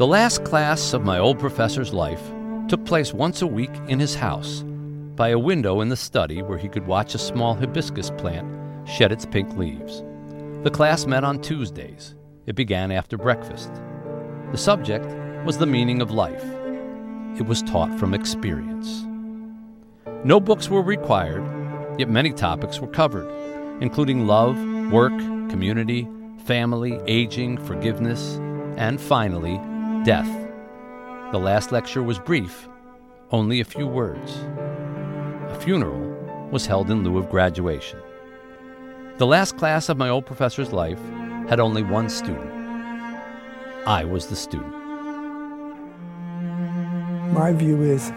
The last class of my old professor's life took place once a week in his house by a window in the study where he could watch a small hibiscus plant shed its pink leaves. The class met on Tuesdays. It began after breakfast. The subject was the meaning of life. It was taught from experience. No books were required, yet many topics were covered, including love, work, community, family, aging, forgiveness, and finally, death. The last lecture was brief, only a few words. A funeral was held in lieu of graduation. The last class of my old professor's life had only one student. I was the student. My view is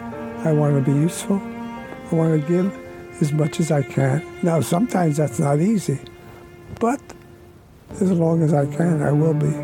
I want to be useful. I want to give as much as I can. Now, sometimes that's not easy, but as long as I can, I will be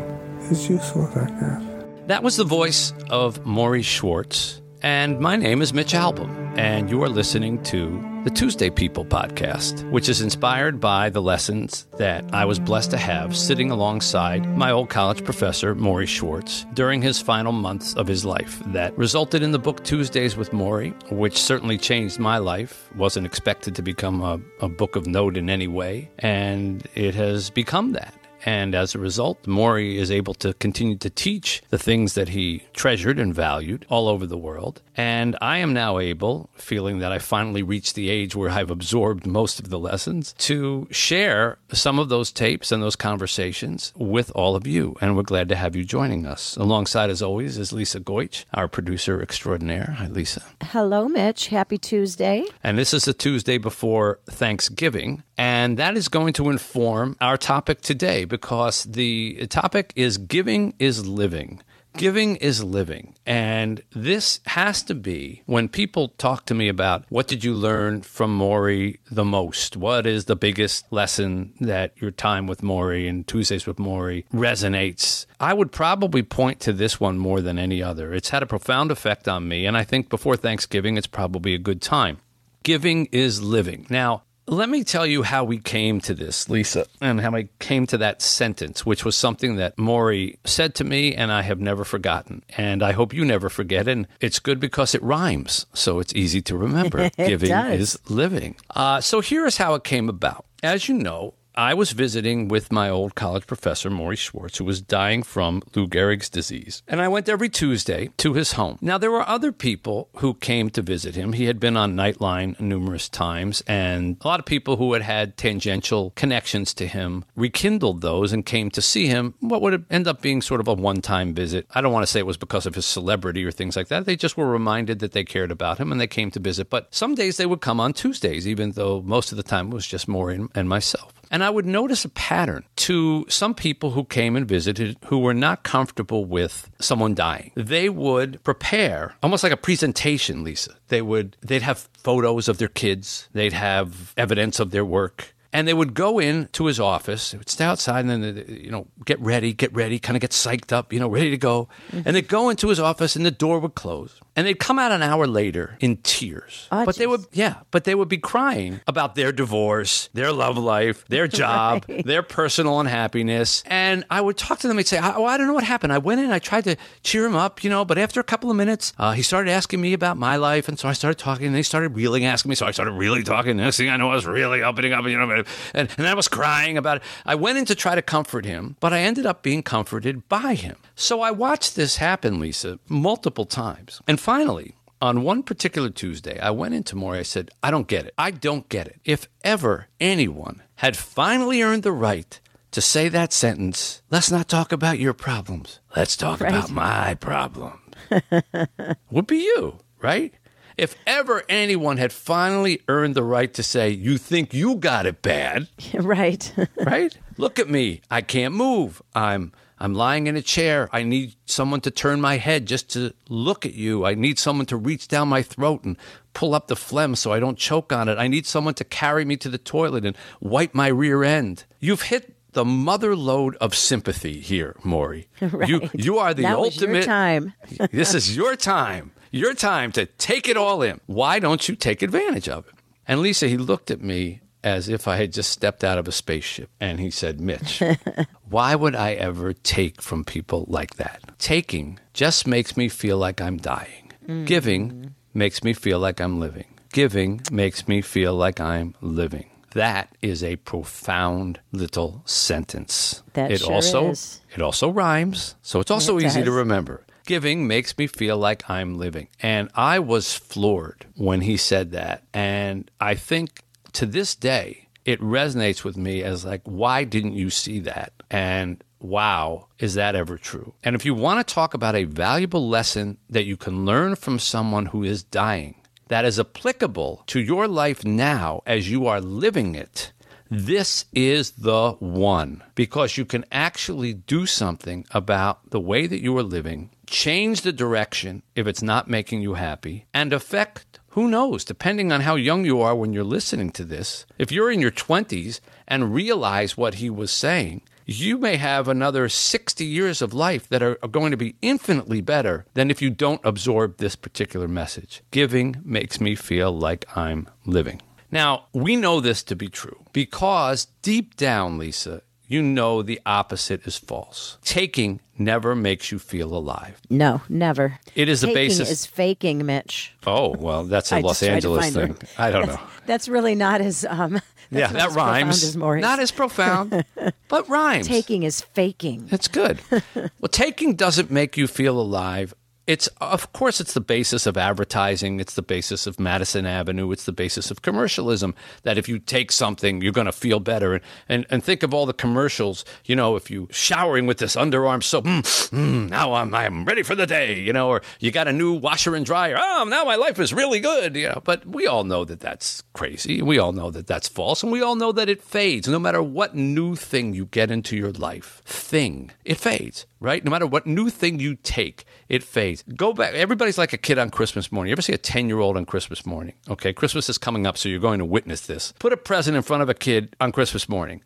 as useful as I can. That was the voice of Morrie Schwartz, and my name is Mitch Albom, and you are listening to the Tuesday People podcast, which is inspired by the lessons that I was blessed to have sitting alongside my old college professor, Morrie Schwartz, during his final months of his life. That resulted in the book Tuesdays with Morrie, which certainly changed my life. Wasn't expected to become a, a book of note in any way, and it has become that. And as a result, Morrie is able to continue to teach the things that he treasured and valued all over the world. And I am now able, feeling that I finally reached the age where I've absorbed most of the lessons, to share some of those tapes and those conversations with all of you. And we're glad to have you joining us. Alongside, as always, is Lisa Goich, our producer extraordinaire. Hi, Lisa. Hello, Mitch. Happy Tuesday. And this is the Tuesday before Thanksgiving. And that is going to inform our topic today because the topic is giving is living. Giving is living. And this has to be when people talk to me about what did you learn from Morrie the most? What is the biggest lesson that your time with Morrie and Tuesdays with Morrie resonates? I would probably point to this one more than any other. It's had a profound effect on me. And I think before Thanksgiving, it's probably a good time. Giving is living. Now, let me tell you how we came to this, Lisa, and how I came to that sentence, which was something that Morrie said to me and I have never forgotten. And I hope you never forget. And it's good because it rhymes, so it's easy to remember. Giving does. is living. Uh, so here is how it came about. As you know, I was visiting with my old college professor, Morrie Schwartz, who was dying from Lou Gehrig's disease. And I went every Tuesday to his home. Now, there were other people who came to visit him. He had been on Nightline numerous times, and a lot of people who had had tangential connections to him rekindled those and came to see him. What would end up being sort of a one time visit. I don't want to say it was because of his celebrity or things like that. They just were reminded that they cared about him and they came to visit. But some days they would come on Tuesdays, even though most of the time it was just Morrie and myself. And I would notice a pattern to some people who came and visited who were not comfortable with someone dying. They would prepare almost like a presentation, Lisa. They would they'd have photos of their kids, they'd have evidence of their work. And they would go in to his office. They would stay outside and then, they'd, you know, get ready, get ready, kind of get psyched up, you know, ready to go. And they'd go into his office and the door would close. And they'd come out an hour later in tears. Oh, but they would, yeah, but they would be crying about their divorce, their love life, their job, their personal unhappiness. And I would talk to them and say, oh, I don't know what happened. I went in, I tried to cheer him up, you know, but after a couple of minutes, uh, he started asking me about my life. And so I started talking and they started really asking me. So I started really talking. Next thing I know, I was really opening up, you know, and, and I was crying about it. I went in to try to comfort him, but I ended up being comforted by him. So I watched this happen, Lisa, multiple times. And finally, on one particular Tuesday, I went into Morrie. I said, I don't get it. I don't get it. If ever anyone had finally earned the right to say that sentence, let's not talk about your problems. Let's talk Right. about my problems. Would be you, right? If ever anyone had finally earned the right to say, you think you got it bad, right. right? Look at me. I can't move. I'm I'm lying in a chair. I need someone to turn my head just to look at you. I need someone to reach down my throat and pull up the phlegm so I don't choke on it. I need someone to carry me to the toilet and wipe my rear end. You've hit the mother load of sympathy here, Morrie. You Right. you are the that ultimate your time. this is your time. Your time to take it all in. Why don't you take advantage of it? And Lisa, he looked at me as if I had just stepped out of a spaceship. And he said, Mitch, why would I ever take from people like that? Taking just makes me feel like I'm dying. Mm-hmm. Giving makes me feel like I'm living. Giving makes me feel like I'm living. That is a profound little sentence. That it sure also is. it also rhymes, so it's also It easy to remember. Giving makes me feel like I'm living. And I was floored when he said that. And I think to this day, it resonates with me as like, why didn't you see that? And wow, is that ever true? And if you want to talk about a valuable lesson that you can learn from someone who is dying, that is applicable to your life now as you are living it, this is the one because you can actually do something about the way that you are living, change the direction if it's not making you happy, and affect who knows, depending on how young you are when you're listening to this. If you're in your 20s and realize what he was saying, you may have another 60 years of life that are, going to be infinitely better than if you don't absorb this particular message. Giving makes me feel like I'm living. Now, we know this to be true because deep down, Lisa, you know the opposite is false. Taking never makes you feel alive. No, never. It is the Taking basis- is faking, Mitch. Oh, well, that's a I Los just tried to Angeles thing. the- I don't know. That's really not as um. That's yeah, that rhymes. As Not as profound, but rhymes. taking is faking. That's good. well, taking doesn't make you feel alive. It's of course it's the basis of advertising. It's the basis of Madison Avenue. It's the basis of commercialism. That if you take something, you're going to feel better. And, and and think of all the commercials. You know, if you showering with this underarm soap, mm, mm, now I'm I'm ready for the day. You know, or you got a new washer and dryer. Oh, now my life is really good. You know, but we all know that that's crazy. We all know that that's false, and we all know that it fades. No matter what new thing you get into your life, thing it fades right? No matter what new thing you take, it fades. Go back. Everybody's like a kid on Christmas morning. You ever see a 10 year old on Christmas morning? Okay, Christmas is coming up, so you're going to witness this. Put a present in front of a kid on Christmas morning.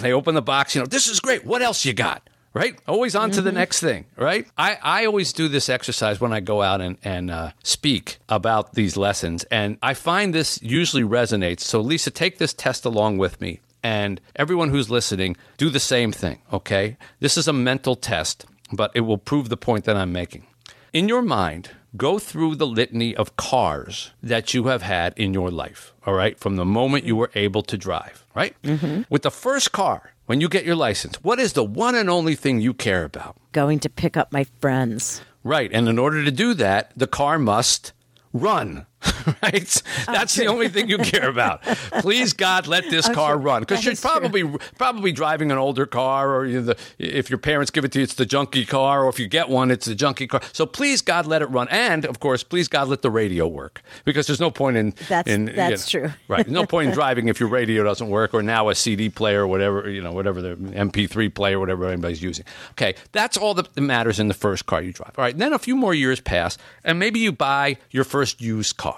They open the box, you know, this is great. What else you got? Right? Always on to the next thing, right? I, I always do this exercise when I go out and, and uh, speak about these lessons. And I find this usually resonates. So, Lisa, take this test along with me. And everyone who's listening, do the same thing, okay? This is a mental test, but it will prove the point that I'm making. In your mind, go through the litany of cars that you have had in your life, all right, from the moment you were able to drive, right? Mm-hmm. With the first car, when you get your license, what is the one and only thing you care about? Going to pick up my friends. Right. And in order to do that, the car must run. right? Oh, that's the only thing you care about. Please God, let this oh, car run because you're is true. probably probably driving an older car, or you know, the, if your parents give it to you, it's the junky car, or if you get one, it's the junky car. So please God, let it run, and of course, please God, let the radio work because there's no point in That's- in you know, true. right? There's no point in driving if your radio doesn't work, or now a CD player, or whatever you know, whatever the MP3 player, whatever anybody's using. Okay, that's all that matters in the first car you drive. All right, then a few more years pass, and maybe you buy your first used car.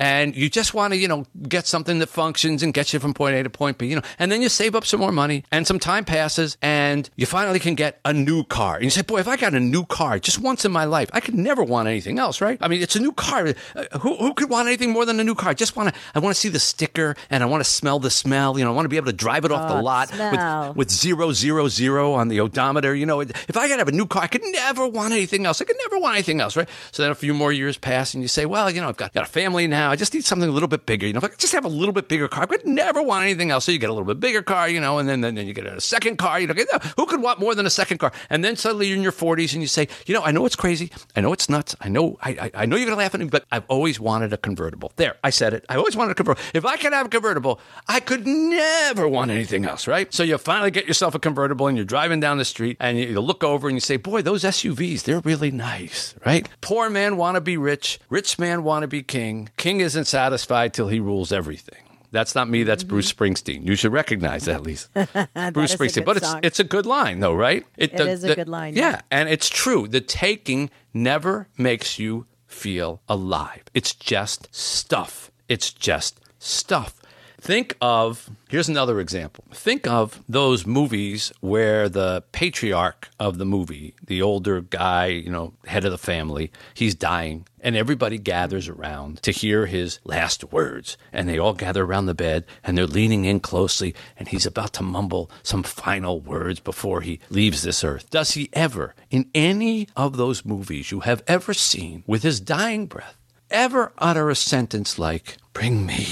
And you just want to, you know, get something that functions and gets you from point A to point B, you know, and then you save up some more money and some time passes and you finally can get a new car. And you say, boy, if I got a new car just once in my life, I could never want anything else, right? I mean, it's a new car. Uh, who, who could want anything more than a new car? I just want to, I want to see the sticker and I want to smell the smell, you know, I want to be able to drive it off Oh, the the lot smell. with, with zero, zero, zero on the odometer. You know, if I could have a new car, I could never want anything else. I could never want anything else, right? So then a few more years pass and you say, well, you know, I've got, got a family now. I just need something a little bit bigger. You know, just have a little bit bigger car, I could never want anything else. So you get a little bit bigger car, you know, and then, then, then you get a second car. You know, who could want more than a second car? And then suddenly you're in your 40s and you say, you know, I know it's crazy. I know it's nuts. I know, I, I, I know you're going to laugh at me, but I've always wanted a convertible. There, I said it. I always wanted a convertible. If I could have a convertible, I could never want anything else, right? So you finally get yourself a convertible and you're driving down the street and you, you look over and you say, boy, those SUVs, they're really nice, right? Poor man want to be rich. Rich man want to be king. King isn't satisfied till he rules everything. That's not me. That's Bruce Springsteen. You should recognize that, Lisa. Bruce Mm-hmm. is a Springsteen. But it's song. it's a good line, though, right? It is a good line, Yeah, yeah. and it's true. The taking never makes you feel alive. It's just stuff. It's just stuff. Think of, here's another example. Think of those movies where the patriarch of the movie, the older guy, you know, head of the family, he's dying, and everybody gathers around to hear his last words. And they all gather around the bed and they're leaning in closely, and he's about to mumble some final words before he leaves this earth. Does he ever, in any of those movies you have ever seen, with his dying breath, ever utter a sentence like, Bring me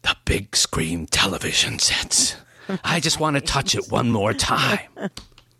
the big screen television sets. I just want to touch it one more time.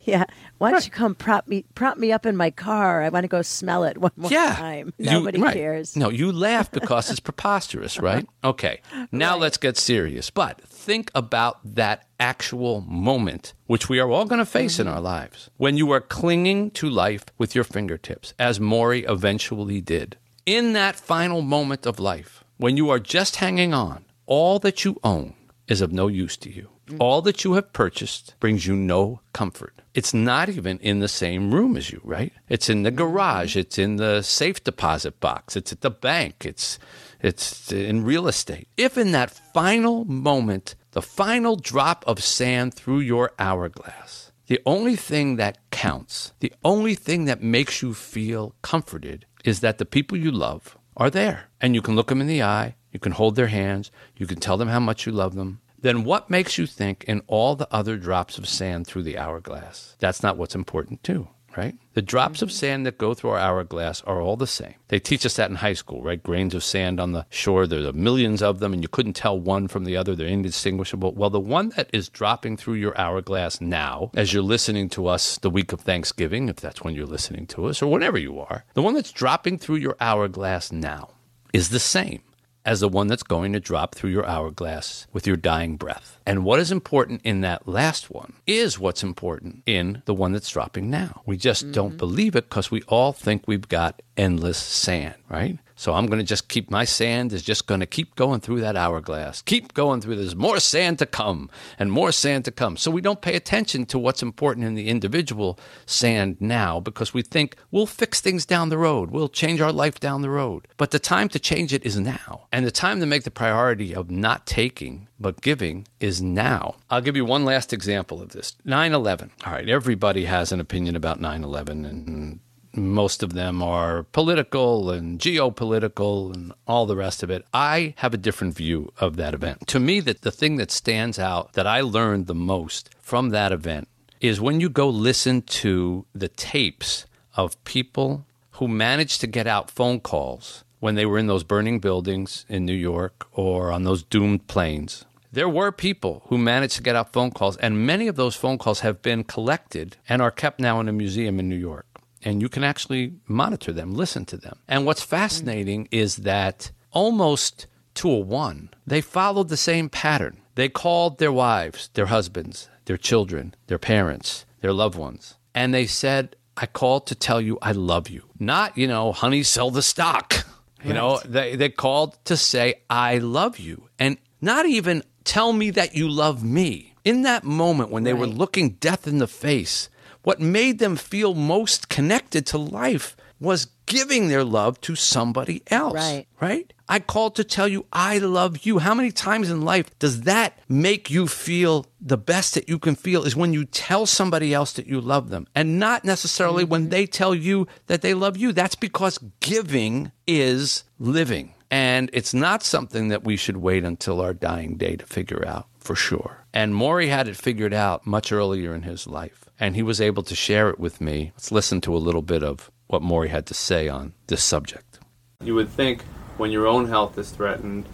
Yeah. Why don't you come prop me prop me up in my car? I want to go smell it one more yeah. time. You- Nobody right. cares. No, you laugh because it's preposterous, right? Okay. Now Right. let's get serious. But think about that actual moment, which we are all going to face in mm-hmm. our lives, when you are clinging to life with your fingertips, as Morrie eventually did. In that final moment of life, when you are just hanging on, all that you own is of no use to you. Mm. All that you have purchased brings you no comfort. It's not even in the same room as you, right? It's in the mm-hmm. garage, it's in the safe deposit box, it's at the bank, it's it's in real estate. If in that final moment, the final drop of sand through your hourglass, the only thing that counts, the only thing that makes you feel comforted is that the people you love are there. And you can look them in the eye, you can hold their hands, you can tell them how much you love them. Then what makes you think in all the other drops of sand through the hourglass? That's not what's important, too, right? The drops of sand that go through our hourglass are all the same. They teach us that in high school, right? Grains of sand on the shore, there are millions of them, and you couldn't tell one from the other. They're indistinguishable. Well, the one that is dropping through your hourglass now, as you're listening to us the week of Thanksgiving, if that's when you're listening to us, or whenever you are, the one that's dropping through your hourglass now is the same as the one that's going to drop through your hourglass with your dying breath. And what is important in that last one is what's important in the one that's dropping now. We just don't mm-hmm. believe it because we all think we've got endless sand, right? So I'm going to just keep my sand is just going to keep going through that hourglass. Keep going through there's more sand to come and more sand to come. So we don't pay attention to what's important in the individual sand now because we think we'll fix things down the road. We'll change our life down the road. But the time to change it is now. And the time to make the priority of not taking but giving is now. I'll give you one last example of this 9 11. All right, everybody has an opinion about 9 11, and most of them are political and geopolitical and all the rest of it. I have a different view of that event. To me, that the thing that stands out that I learned the most from that event is when you go listen to the tapes of people who managed to get out phone calls when they were in those burning buildings in New York or on those doomed planes. There were people who managed to get out phone calls, and many of those phone calls have been collected and are kept now in a museum in New York. And you can actually monitor them, listen to them. And what's fascinating is that almost to a one, they followed the same pattern. They called their wives, their husbands, their children, their parents, their loved ones, and they said, I called to tell you I love you. Not, you know, honey, sell the stock. You know, they, they called to say, I love you. And not even tell me that you love me. In that moment when they were looking death in the face, what made them feel most connected to life was giving their love to somebody else. Right. Right? I called to tell you I love you. How many times in life does that make you feel the best that you can feel is when you tell somebody else that you love them and not necessarily when mm-hmm. they tell you that they love you. That's because giving is living. And it's not something that we should wait until our dying day to figure out for sure. And Morrie had it figured out much earlier in his life. And he was able to share it with me. Let's listen to a little bit of what Morrie had to say on this subject. You would think when your own health is threatened,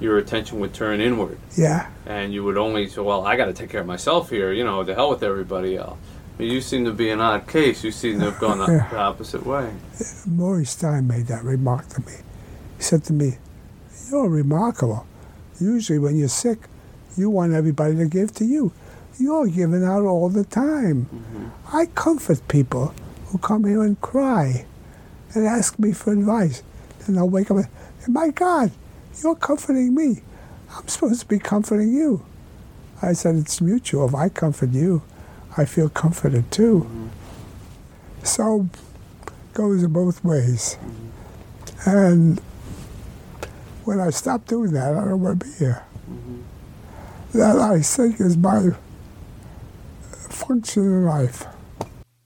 your attention would turn inward Yeah. and you would only say, "Well, I got to take care of myself here," you know, to hell with everybody else. But you seem to be an odd case. You seem to have gone the Yeah. the opposite way. Maurice Stein made that remark to me. He said to me, You're remarkable. Usually, when you're sick, you want everybody to give to you. You're giving out all the time. Mm-hmm. I comfort people who come here and cry and ask me for advice. And I'll wake up and say, My God, you're comforting me. I'm supposed to be comforting you. I said, It's mutual. If I comfort you, I feel comforted too. Mm-hmm. So, goes both ways. Mm-hmm. And when I stop doing that, I don't want to be here. that I think is my in life.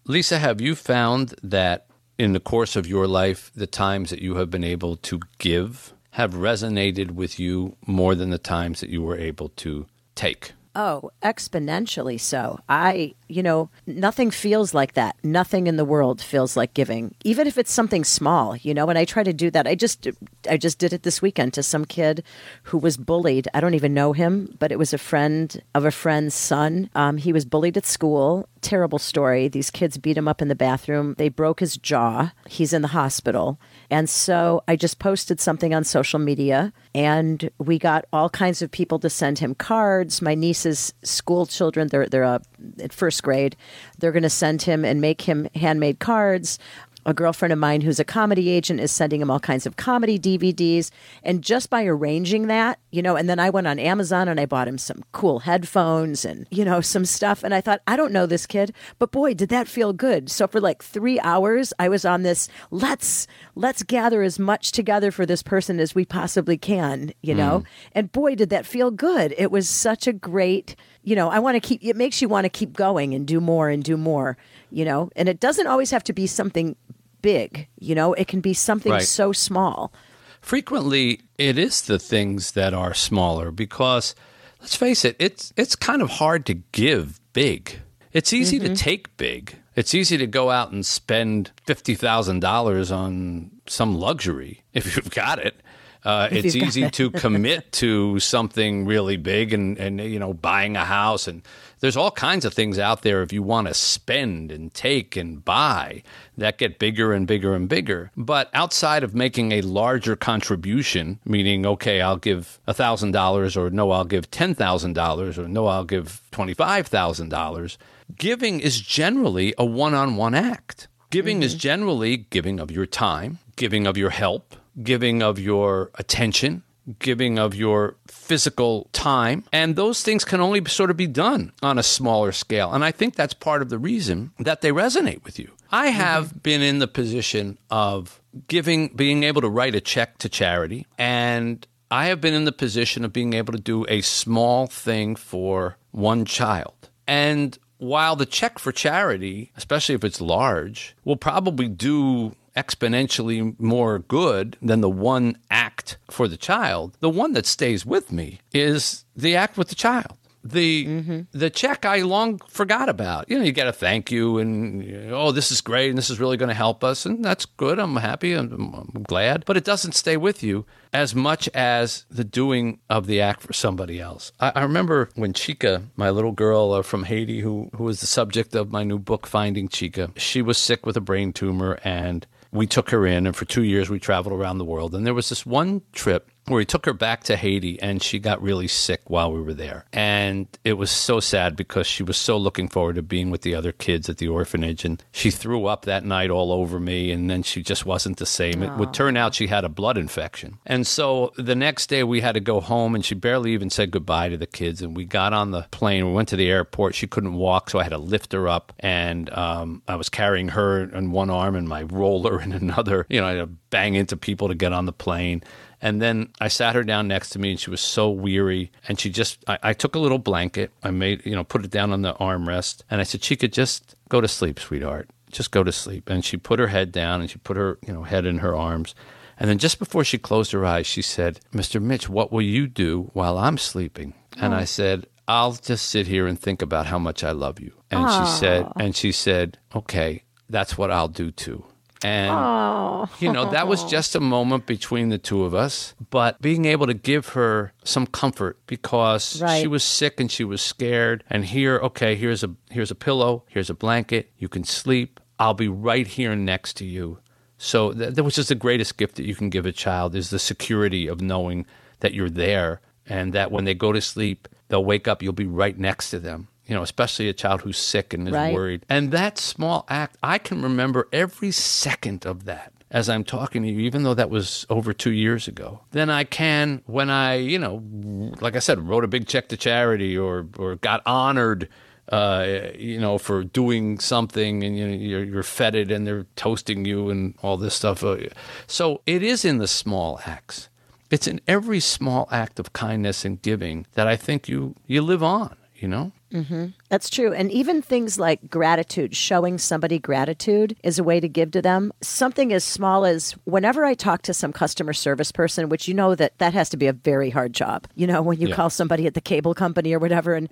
Lisa, have you found that in the course of your life, the times that you have been able to give have resonated with you more than the times that you were able to take? Oh, exponentially so. I, you know, nothing feels like that. Nothing in the world feels like giving, even if it's something small, you know. And I try to do that. I just, I just did it this weekend to some kid who was bullied. I don't even know him, but it was a friend of a friend's son. Um, he was bullied at school. Terrible story. These kids beat him up in the bathroom. They broke his jaw. He's in the hospital. And so I just posted something on social media and we got all kinds of people to send him cards. My niece's school children, they're, they're uh, at first grade, they're going to send him and make him handmade cards a girlfriend of mine who's a comedy agent is sending him all kinds of comedy DVDs. And just by arranging that, you know, and then I went on Amazon and I bought him some cool headphones and, you know, some stuff. And I thought, I don't know this kid, but boy, did that feel good. So for like three hours, I was on this let's, let's gather as much together for this person as we possibly can, you know? Mm. And boy, did that feel good. It was such a great, you know, I want to keep, it makes you want to keep going and do more and do more you know, and it doesn't always have to be something big, you know, it can be something right. so small. Frequently, it is the things that are smaller because let's face it, it's it's kind of hard to give big. It's easy mm-hmm. to take big. It's easy to go out and spend $50,000 on some luxury if you've got it. Uh, it's easy to commit to something really big and, and, you know, buying a house. And there's all kinds of things out there if you want to spend and take and buy that get bigger and bigger and bigger. But outside of making a larger contribution, meaning, okay, I'll give $1,000 or no, I'll give $10,000 or no, I'll give $25,000, giving is generally a one on one act. Giving mm-hmm. is generally giving of your time, giving of your help, giving of your attention, giving of your physical time. And those things can only sort of be done on a smaller scale. And I think that's part of the reason that they resonate with you. I mm-hmm. have mm-hmm. been in the position of giving, being able to write a check to charity. And I have been in the position of being able to do a small thing for one child. And while the check for charity, especially if it's large, will probably do exponentially more good than the one act for the child, the one that stays with me is the act with the child. The mm-hmm. the check I long forgot about. You know, you get a thank you and you know, oh, this is great and this is really going to help us and that's good. I'm happy. I'm, I'm glad, but it doesn't stay with you as much as the doing of the act for somebody else. I, I remember when Chika, my little girl uh, from Haiti, who who was the subject of my new book, Finding Chika, she was sick with a brain tumor and we took her in, and for two years we traveled around the world. And there was this one trip where we took her back to Haiti and she got really sick while we were there. And it was so sad because she was so looking forward to being with the other kids at the orphanage. And she threw up that night all over me and then she just wasn't the same. Aww. It would turn out she had a blood infection. And so the next day we had to go home and she barely even said goodbye to the kids. And we got on the plane, we went to the airport. She couldn't walk, so I had to lift her up. And um, I was carrying her in one arm and my roller in another. You know, I had to bang into people to get on the plane. And then I sat her down next to me and she was so weary. And she just, I, I, took a little blanket, I made, you know, put it down on the armrest. And I said, Chika, just go to sleep, sweetheart. Just go to sleep. And she put her head down and she put her, you know, head in her arms. And then just before she closed her eyes, she said, Mr. Mitch, what will you do while I'm sleeping? And I oh. said, I'll just sit here and think about how much I love you. And Aww. she said, and she said, okay, that's what I'll do too. And, oh. you know, that was just a moment between the two of us. But being able to give her some comfort because right. she was sick and she was scared. And here, okay, here's a here's a pillow, here's a blanket. You can sleep. I'll be right here next to you. So that, that was just the greatest gift that you can give a child is the security of knowing that you're there and that when they go to sleep, they'll wake up, you'll be right next to them you know, especially a child who's sick and is right. worried. And that small act, I can remember every second of that as I'm talking to you, even though that was over two years ago, than I can when I, you know, like I said, wrote a big check to charity or or got honored, uh, you know, for doing something, and you know, you're, you're feted and they're toasting you and all this stuff. Uh, so it is in the small acts. it's in every small act of kindness and giving that I think you you live on, you know? Mm-hmm. That's true. And even things like gratitude, showing somebody gratitude is a way to give to them. Something as small as whenever I talk to some customer service person, which you know that that has to be a very hard job. You know, when you Yeah. call somebody at the cable company or whatever, and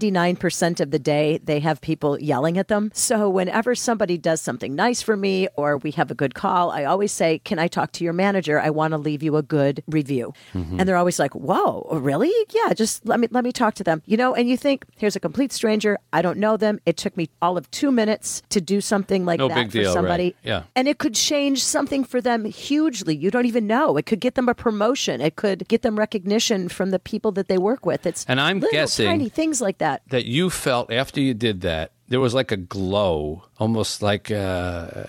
99% of the day they have people yelling at them. So whenever somebody does something nice for me or we have a good call, I always say, Can I talk to your manager? I want to leave you a good review. Mm-hmm. And they're always like, Whoa, really? Yeah, just let me let me talk to them. You know, and you think, here's a complete stranger. I don't know them. It took me all of two minutes to do something like No that for deal, right. somebody. Yeah. And it could change something for them hugely. You don't even know. It could get them a promotion. It could get them recognition from the people that they work with. It's And I'm little guessing- tiny things like that. that you felt after you did that there was like a glow almost like uh,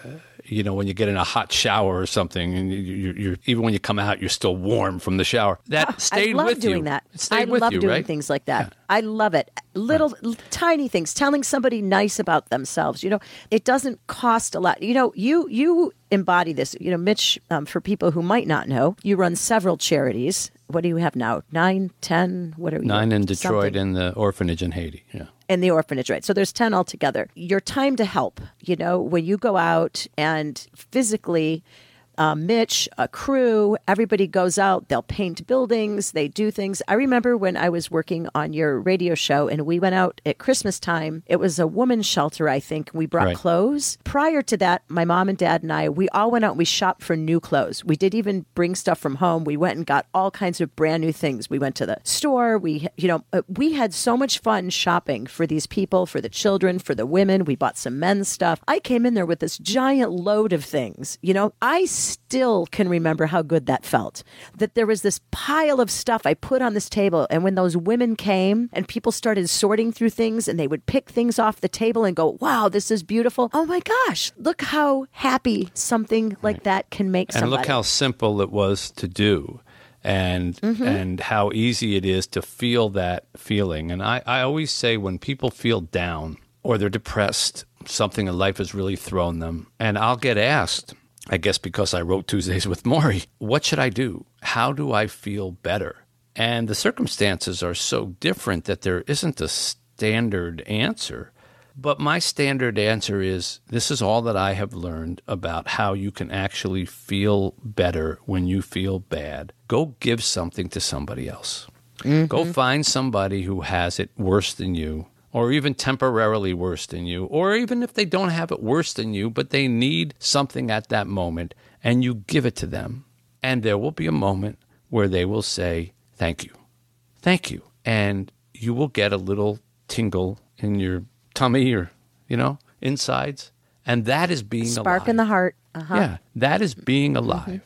you know when you get in a hot shower or something and you, you, you're even when you come out you're still warm from the shower that stayed with that. I love with doing you that. It stayed I with love you, doing right? things like that. I love it. Little l- tiny things, telling somebody nice about themselves. You know, it doesn't cost a lot. You know, you you embody this. You know, Mitch. Um, for people who might not know, you run several charities. What do you have now? Nine, ten? What are you? nine in detroit something. and the orphanage in haiti yeah in the orphanage, right? So there's 10 altogether. Your time to help, you know, when you go out and physically, uh, Mitch, a crew, everybody goes out, they'll paint buildings, they do things. I remember when I was working on your radio show and we went out at Christmas time. It was a woman's shelter, I think. We brought Right. clothes. Prior to that, my mom and dad and I, we all went out and we shopped for new clothes. We did even bring stuff from home. We went and got all kinds of brand new things. We went to the store. We, you know, uh, we had so much fun shopping for these people, for the children, for the women. We bought some men's stuff. I came in there with this giant load of things. You know, I still can remember how good that felt. That there was this pile of stuff I put on this table. And when those women came and people started sorting through things and they would pick things off the table and go, wow, this is beautiful. Oh my gosh, look how happy something like that can make and somebody. look how simple it was to do and Mm-hmm. and how easy it is to feel that feeling and I, I always say when people feel down or they're depressed something in life has really thrown them and i'll get asked i guess because i wrote tuesdays with morrie. What should i do? How do i feel better? And the circumstances are so different that there isn't a standard answer. But my standard answer is this is all that I have learned about how you can actually feel better when you feel bad. Go give something to somebody else. Go mm-hmm. find somebody who has it worse than you, or even temporarily worse than you, or even if they don't have it worse than you, but they need something at that moment, and you give it to them. And there will be a moment where they will say, Thank you thank you. And you will get a little tingle in your tummy or, you know, insides. And that is being Spark alive. in the heart. Uh-huh. Yeah, that is being alive.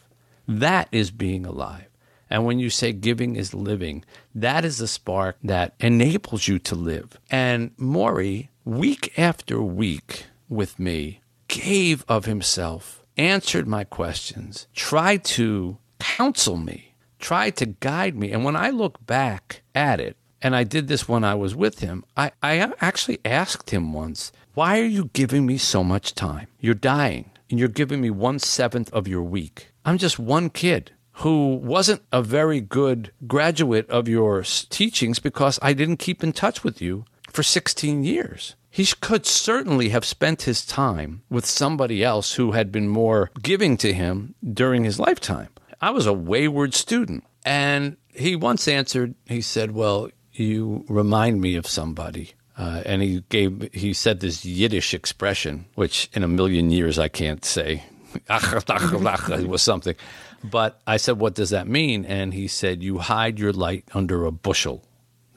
That is being alive. And when you say giving is living, that is the spark that enables you to live. And Morrie, week after week with me, gave of himself, answered my questions, tried to counsel me, tried to guide me. And when I look back at it, and I did this when I was with him, I, I actually asked him once, Why are you giving me so much time? You're dying, and you're giving me one seventh of your week. I'm just one kid who wasn't a very good graduate of your teachings because I didn't keep in touch with you for 16 years. He could certainly have spent his time with somebody else who had been more giving to him during his lifetime. I was a wayward student. And he once answered, he said, Well, you remind me of somebody. Uh, and he gave, he said this Yiddish expression, which in a million years I can't say. it was something. But I said, What does that mean? And he said, You hide your light under a bushel.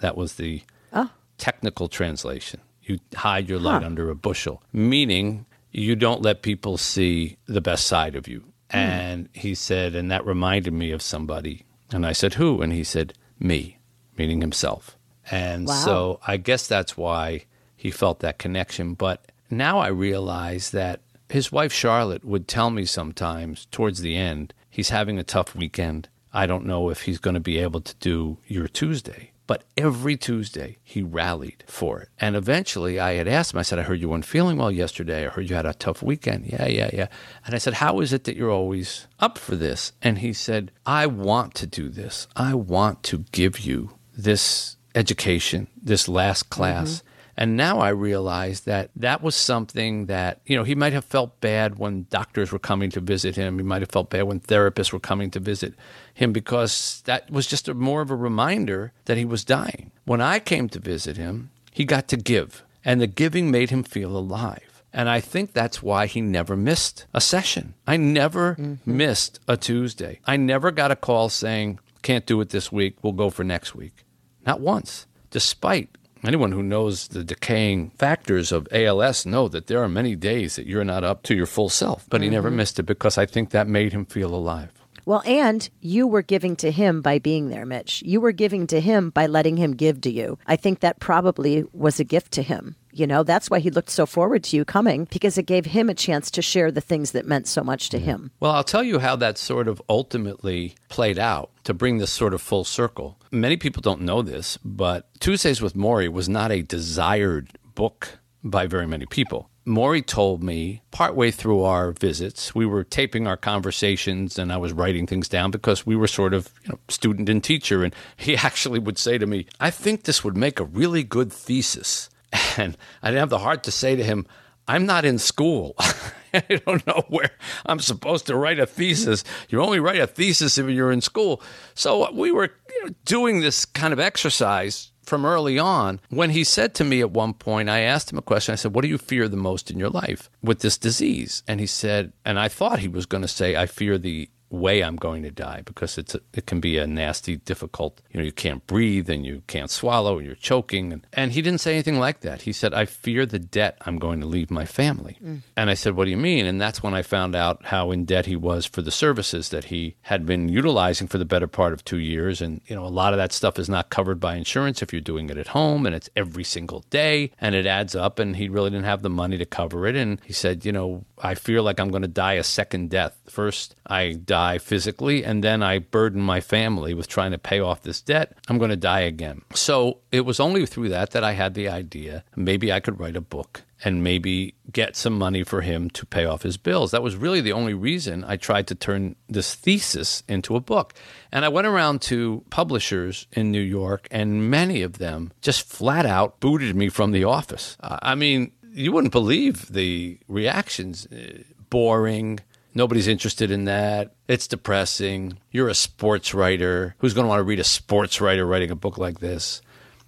That was the oh. technical translation. You hide your light under a bushel, meaning you don't let people see the best side of you. Hmm. And he said, and that reminded me of somebody. And I said, Who? And he said, Me, meaning himself. And Wow. so I guess that's why he felt that connection. But now I realize that his wife, Charlotte, would tell me sometimes towards the end, he's having a tough weekend. I don't know if he's going to be able to do your Tuesday. But every Tuesday, he rallied for it. And eventually, I had asked him, I said, I heard you weren't feeling well yesterday. I heard you had a tough weekend. Yeah, yeah, yeah. And I said, How is it that you're always up for this? And he said, I want to do this. I want to give you this education, this last class. Mm-hmm. And now I realize that that was something that, you know, he might have felt bad when doctors were coming to visit him. He might have felt bad when therapists were coming to visit him because that was just a, more of a reminder that he was dying. When I came to visit him, he got to give, and the giving made him feel alive. And I think that's why he never missed a session. I never mm-hmm. missed a Tuesday. I never got a call saying, can't do it this week, we'll go for next week. Not once, despite anyone who knows the decaying factors of ALS know that there are many days that you're not up to your full self. But mm-hmm. he never mm-hmm. missed it because I think that made him feel alive. Well, and you were giving to him by being there, Mitch. You were giving to him by letting him give to you. I think that probably was a gift to him. You know, that's why he looked so forward to you coming because it gave him a chance to share the things that meant so much to him. Well, I'll tell you how that sort of ultimately played out to bring this sort of full circle. Many people don't know this, but Tuesdays with Morrie was not a desired book by very many people. Morrie told me partway through our visits, we were taping our conversations and I was writing things down because we were sort of, you know, student and teacher. And he actually would say to me, I think this would make a really good thesis. And I didn't have the heart to say to him, I'm not in school. I don't know where I'm supposed to write a thesis. You only write a thesis if you're in school. So we were doing this kind of exercise from early on. When he said to me at one point, I asked him a question. I said, What do you fear the most in your life with this disease? And he said, and I thought he was going to say, I fear the way I'm going to die because it's a, it can be a nasty, difficult. You know, you can't breathe and you can't swallow and you're choking. And, and he didn't say anything like that. He said, "I fear the debt I'm going to leave my family." Mm. And I said, "What do you mean?" And that's when I found out how in debt he was for the services that he had been utilizing for the better part of two years. And you know, a lot of that stuff is not covered by insurance if you're doing it at home, and it's every single day, and it adds up. And he really didn't have the money to cover it. And he said, "You know, I feel like I'm going to die a second death. First, I die physically, and then I burden my family with trying to pay off this debt. I'm going to die again. So it was only through that that I had the idea maybe I could write a book and maybe get some money for him to pay off his bills. That was really the only reason I tried to turn this thesis into a book. And I went around to publishers in New York, and many of them just flat out booted me from the office. I mean, you wouldn't believe the reactions. Uh, boring. Nobody's interested in that. It's depressing. You're a sports writer. Who's going to want to read a sports writer writing a book like this?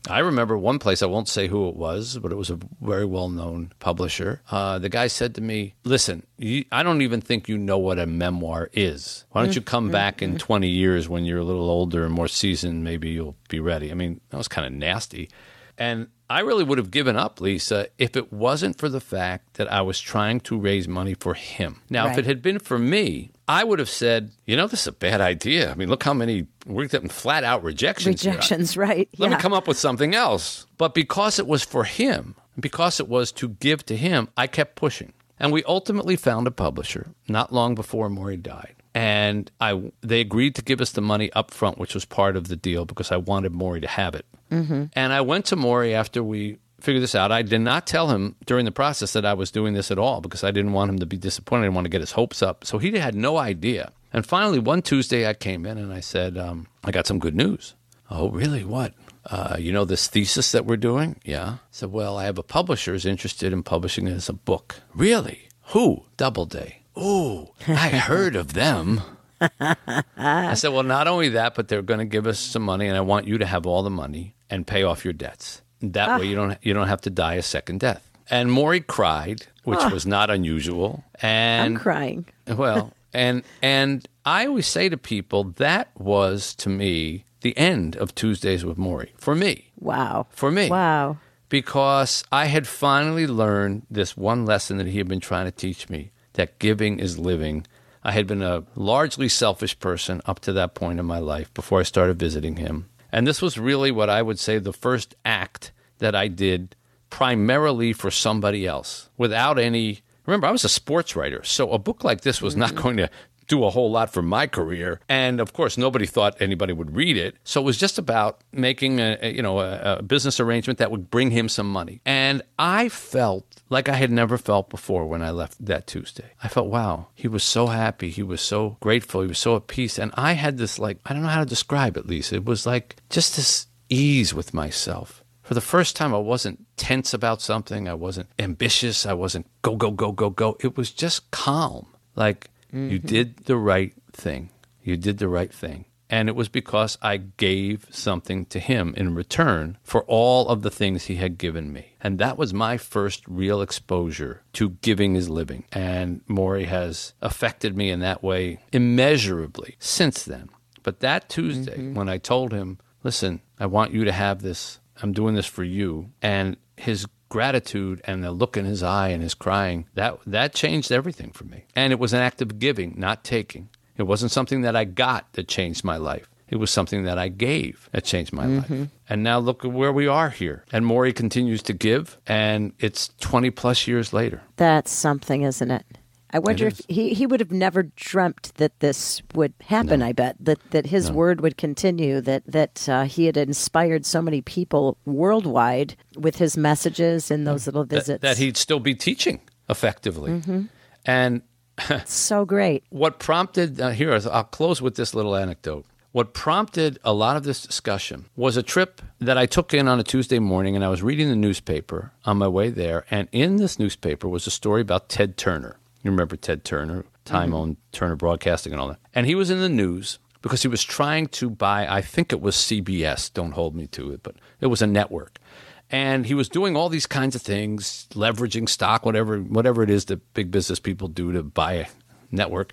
I remember one place, I won't say who it was, but it was a very well known publisher. Uh, the guy said to me, Listen, you, I don't even think you know what a memoir is. Why don't you mm, come mm, back in mm. 20 years when you're a little older and more seasoned? Maybe you'll be ready. I mean, that was kind of nasty. And I really would have given up, Lisa, if it wasn't for the fact that I was trying to raise money for him. Now, right. if it had been for me, I would have said, you know, this is a bad idea. I mean, look how many we're getting flat out rejections. Rejections, here. right. Let yeah. me come up with something else. But because it was for him, because it was to give to him, I kept pushing. And we ultimately found a publisher not long before Morrie died. And I, they agreed to give us the money up front, which was part of the deal because I wanted Morrie to have it. Mm-hmm. And I went to Morrie after we figured this out. I did not tell him during the process that I was doing this at all because I didn't want him to be disappointed. I didn't want to get his hopes up. So he had no idea. And finally, one Tuesday, I came in and I said, um, I got some good news. Oh, really? What? Uh, you know this thesis that we're doing? Yeah. I said, well, I have a publisher who's interested in publishing it as a book. Really? Who? Doubleday. Ooh, I heard of them. I said, well, not only that, but they're going to give us some money, and I want you to have all the money and pay off your debts. That ah. way, you don't you don't have to die a second death. And Morrie cried, which ah. was not unusual. And I'm crying. well, and and I always say to people that was to me the end of Tuesdays with Morrie for me. Wow. For me. Wow. Because I had finally learned this one lesson that he had been trying to teach me that giving is living I had been a largely selfish person up to that point in my life before I started visiting him. And this was really what I would say the first act that I did primarily for somebody else without any. Remember, I was a sports writer, so a book like this was not mm-hmm. going to do a whole lot for my career. And of course, nobody thought anybody would read it. So it was just about making a, a you know a, a business arrangement that would bring him some money. And I felt like I had never felt before when I left that Tuesday. I felt, wow, he was so happy. He was so grateful. He was so at peace. And I had this, like, I don't know how to describe it, Lisa. It was like just this ease with myself. For the first time, I wasn't tense about something. I wasn't ambitious. I wasn't go, go, go, go, go. It was just calm. Like, you mm-hmm. did the right thing. You did the right thing. And it was because I gave something to him in return for all of the things he had given me. And that was my first real exposure to giving is living. And Morrie has affected me in that way immeasurably since then. But that Tuesday, mm-hmm. when I told him, listen, I want you to have this, I'm doing this for you. And his gratitude and the look in his eye and his crying, that, that changed everything for me. And it was an act of giving, not taking. It wasn't something that I got that changed my life. It was something that I gave that changed my life. Mm-hmm. And now look at where we are here. And Morrie continues to give, and it's 20 plus years later. That's something, isn't it? I wonder if he, he would have never dreamt that this would happen. I bet that that his word would continue. That that uh, he had inspired so many people worldwide with his messages and those little visits. that he'd still be teaching effectively. And so great. what prompted uh, here I'll close with this little anecdote. What prompted a lot of this discussion was a trip that I took in on a Tuesday morning, and I was reading the newspaper on my way there. And in this newspaper was a story about Ted Turner. You remember Ted Turner, time mm-hmm. owned Turner Broadcasting and all that. And he was in the news because he was trying to buy, I think it was CBS, don't hold me to it, but it was a network. And he was doing all these kinds of things, leveraging stock, whatever whatever it is that big business people do to buy a network.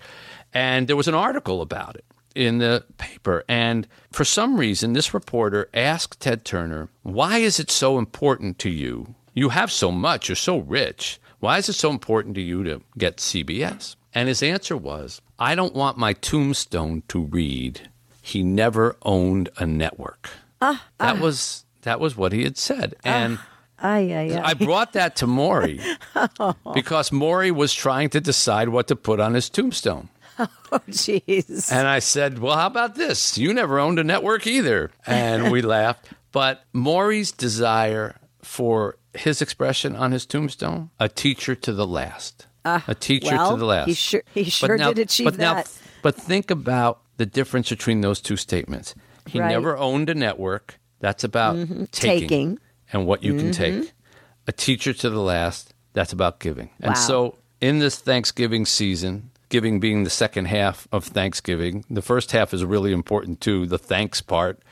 And there was an article about it in the paper. And for some reason, this reporter asked Ted Turner, Why is it so important to you? You have so much, you're so rich. Why is it so important to you to get CBS? And his answer was, I don't want my tombstone to read, he never owned a network. Ah, that ah. was that was what he had said. Ah, and Ay, ay, ay. I brought that to Morrie oh. because Morrie was trying to decide what to put on his tombstone. Oh, jeez. And I said, Well, how about this? You never owned a network either. And we laughed. But Morrie's desire for his expression on his tombstone, a teacher to the last. Ah, a teacher well, to the last. he sure- he sure now- did achieve but now- that. but think about the difference between those two statements. He Right. never owned a network. That's about mm-hmm. taking, Taking. and what you can mm-hmm. take. A teacher to the last. That's about giving. And so in this Thanksgiving season, giving being the second half of Thanksgiving, the first half is really important too, the thanks part,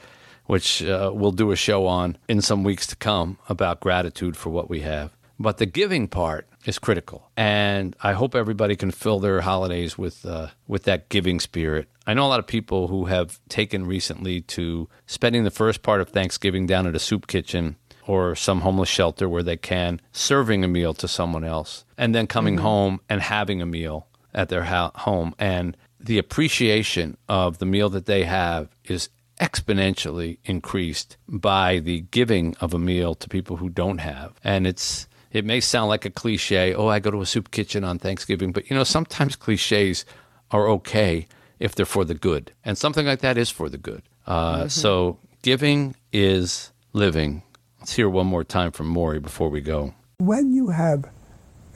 which uh, we'll do a show on in some weeks to come about gratitude for what we have. But the giving part is critical, and I hope everybody can fill their holidays with uh, with that giving spirit. I know a lot of people who have taken recently to spending the first part of Thanksgiving down at a soup kitchen or some homeless shelter where they can, serving a meal to someone else, and then coming home and having a meal at their ho- home. And the appreciation of the meal that they have is exponentially increased by the giving of a meal to people who don't have. And it's it may sound like a cliche, oh, I go to a soup kitchen on Thanksgiving, but you know, sometimes cliches are okay if they're for the good. And something like that is for the good. Uh, So giving is living. Let's hear one more time from Morrie before we go. when you have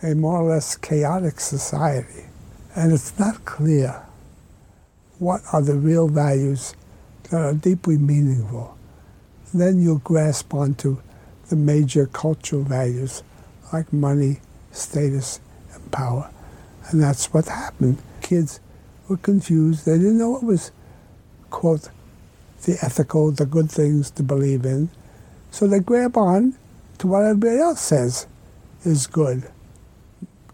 a more or less chaotic society and it's not clear what are the real values that are deeply meaningful, then you'll grasp onto the major cultural values like money, status, and power. And that's what happened. Kids were confused. They didn't know what was, quote, the ethical, the good things to believe in. So they grab on to what everybody else says is good.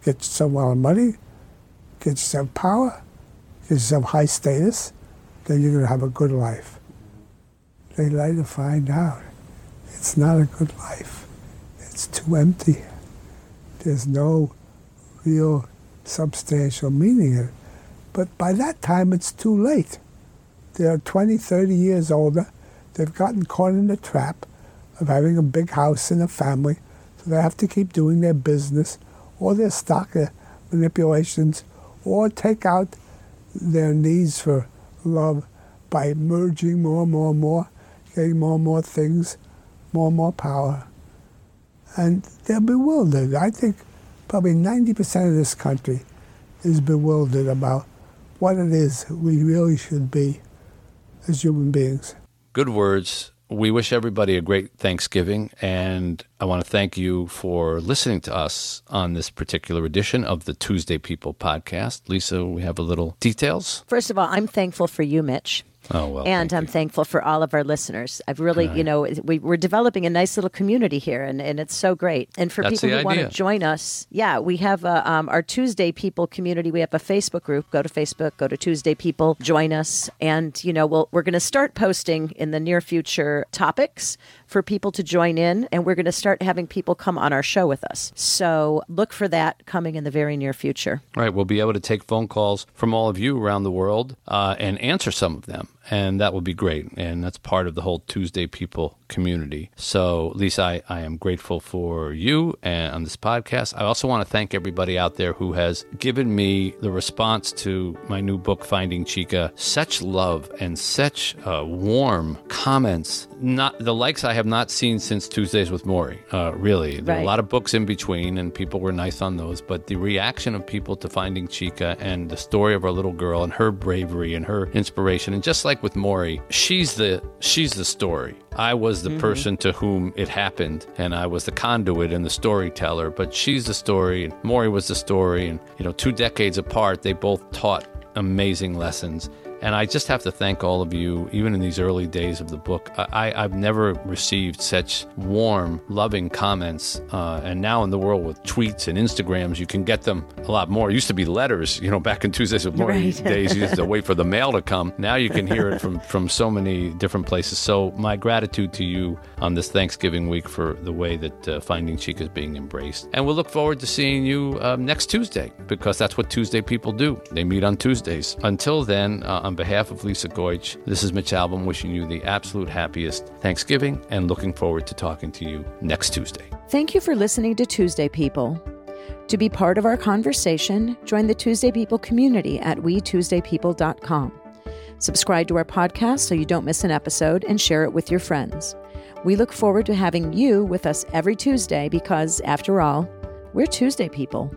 Get yourself a lot of money, get yourself power, get yourself high status, then you're going to have a good life. They later find out it's not a good life. It's too empty. There's no real substantial meaning in it. But by that time, it's too late. They're 20, 30 years older. They've gotten caught in the trap of having a big house and a family, so they have to keep doing their business or their stock manipulations or take out their needs for love by merging more and more and more, getting more and more things, more and more power. And they're bewildered. I think probably 90% of this country is bewildered about what it is we really should be as human beings. Good words. We wish everybody a great Thanksgiving, and I want to thank you for listening to us on this particular edition of the Tuesday People podcast. Lisa, we have a little details. First of all, I'm thankful for you, Mitch. Oh, well. and I'm you. thankful for all of our listeners. I've really, you know, we, we're developing a nice little community here, and, and it's so great. And for That's people who want to join us, yeah, we have a, um, our Tuesday People community. We have a Facebook group. Go to Facebook, go to Tuesday People, join us, and you know, we'll, we're going to start posting in the near future topics for people to join in, and we're going to start having people come on our show with us. So look for that coming in the very near future. Right, we'll be able to take phone calls from all of you around the world uh, and answer some of them, and that will be great. And that's part of the whole Tuesday People community. So, Lisa, I, I am grateful for you and on this podcast. I also want to thank everybody out there who has given me the response to my new book, Finding Chika, such love and such uh, warm comments. Not the likes I have not seen since Tuesdays with Morrie. Uh, really, there are a lot of books in between, and people were nice on those. But the reaction of people to finding Chika and the story of our little girl and her bravery and her inspiration, and just like with Morrie, she's the she's the story. I was the mm-hmm. person to whom it happened, and I was the conduit and the storyteller. But she's the story, and Morrie was the story. And you know, two decades apart, they both taught amazing lessons. And I just have to thank all of you, even in these early days of the book. I, I've never received such warm, loving comments. Uh, and now in the world with tweets and Instagrams, you can get them a lot more. It used to be letters, you know, back in Tuesdays with Morrie Right. days, you used to wait for the mail to come. Now you can hear it from, from so many different places. So my gratitude to you on this Thanksgiving week for the way that uh, Finding Chika is being embraced. And we'll look forward to seeing you um, next Tuesday because that's what Tuesday people do. They meet on Tuesdays. Until then, uh, on behalf of Lisa Goich, this is Mitch Albom wishing you the absolute happiest Thanksgiving and looking forward to talking to you next Tuesday. Thank you for listening to Tuesday People. To be part of our conversation, join the Tuesday People community at wetuesdaypeople.com. Subscribe to our podcast so you don't miss an episode and share it with your friends. We look forward to having you with us every Tuesday because, after all, we're Tuesday people.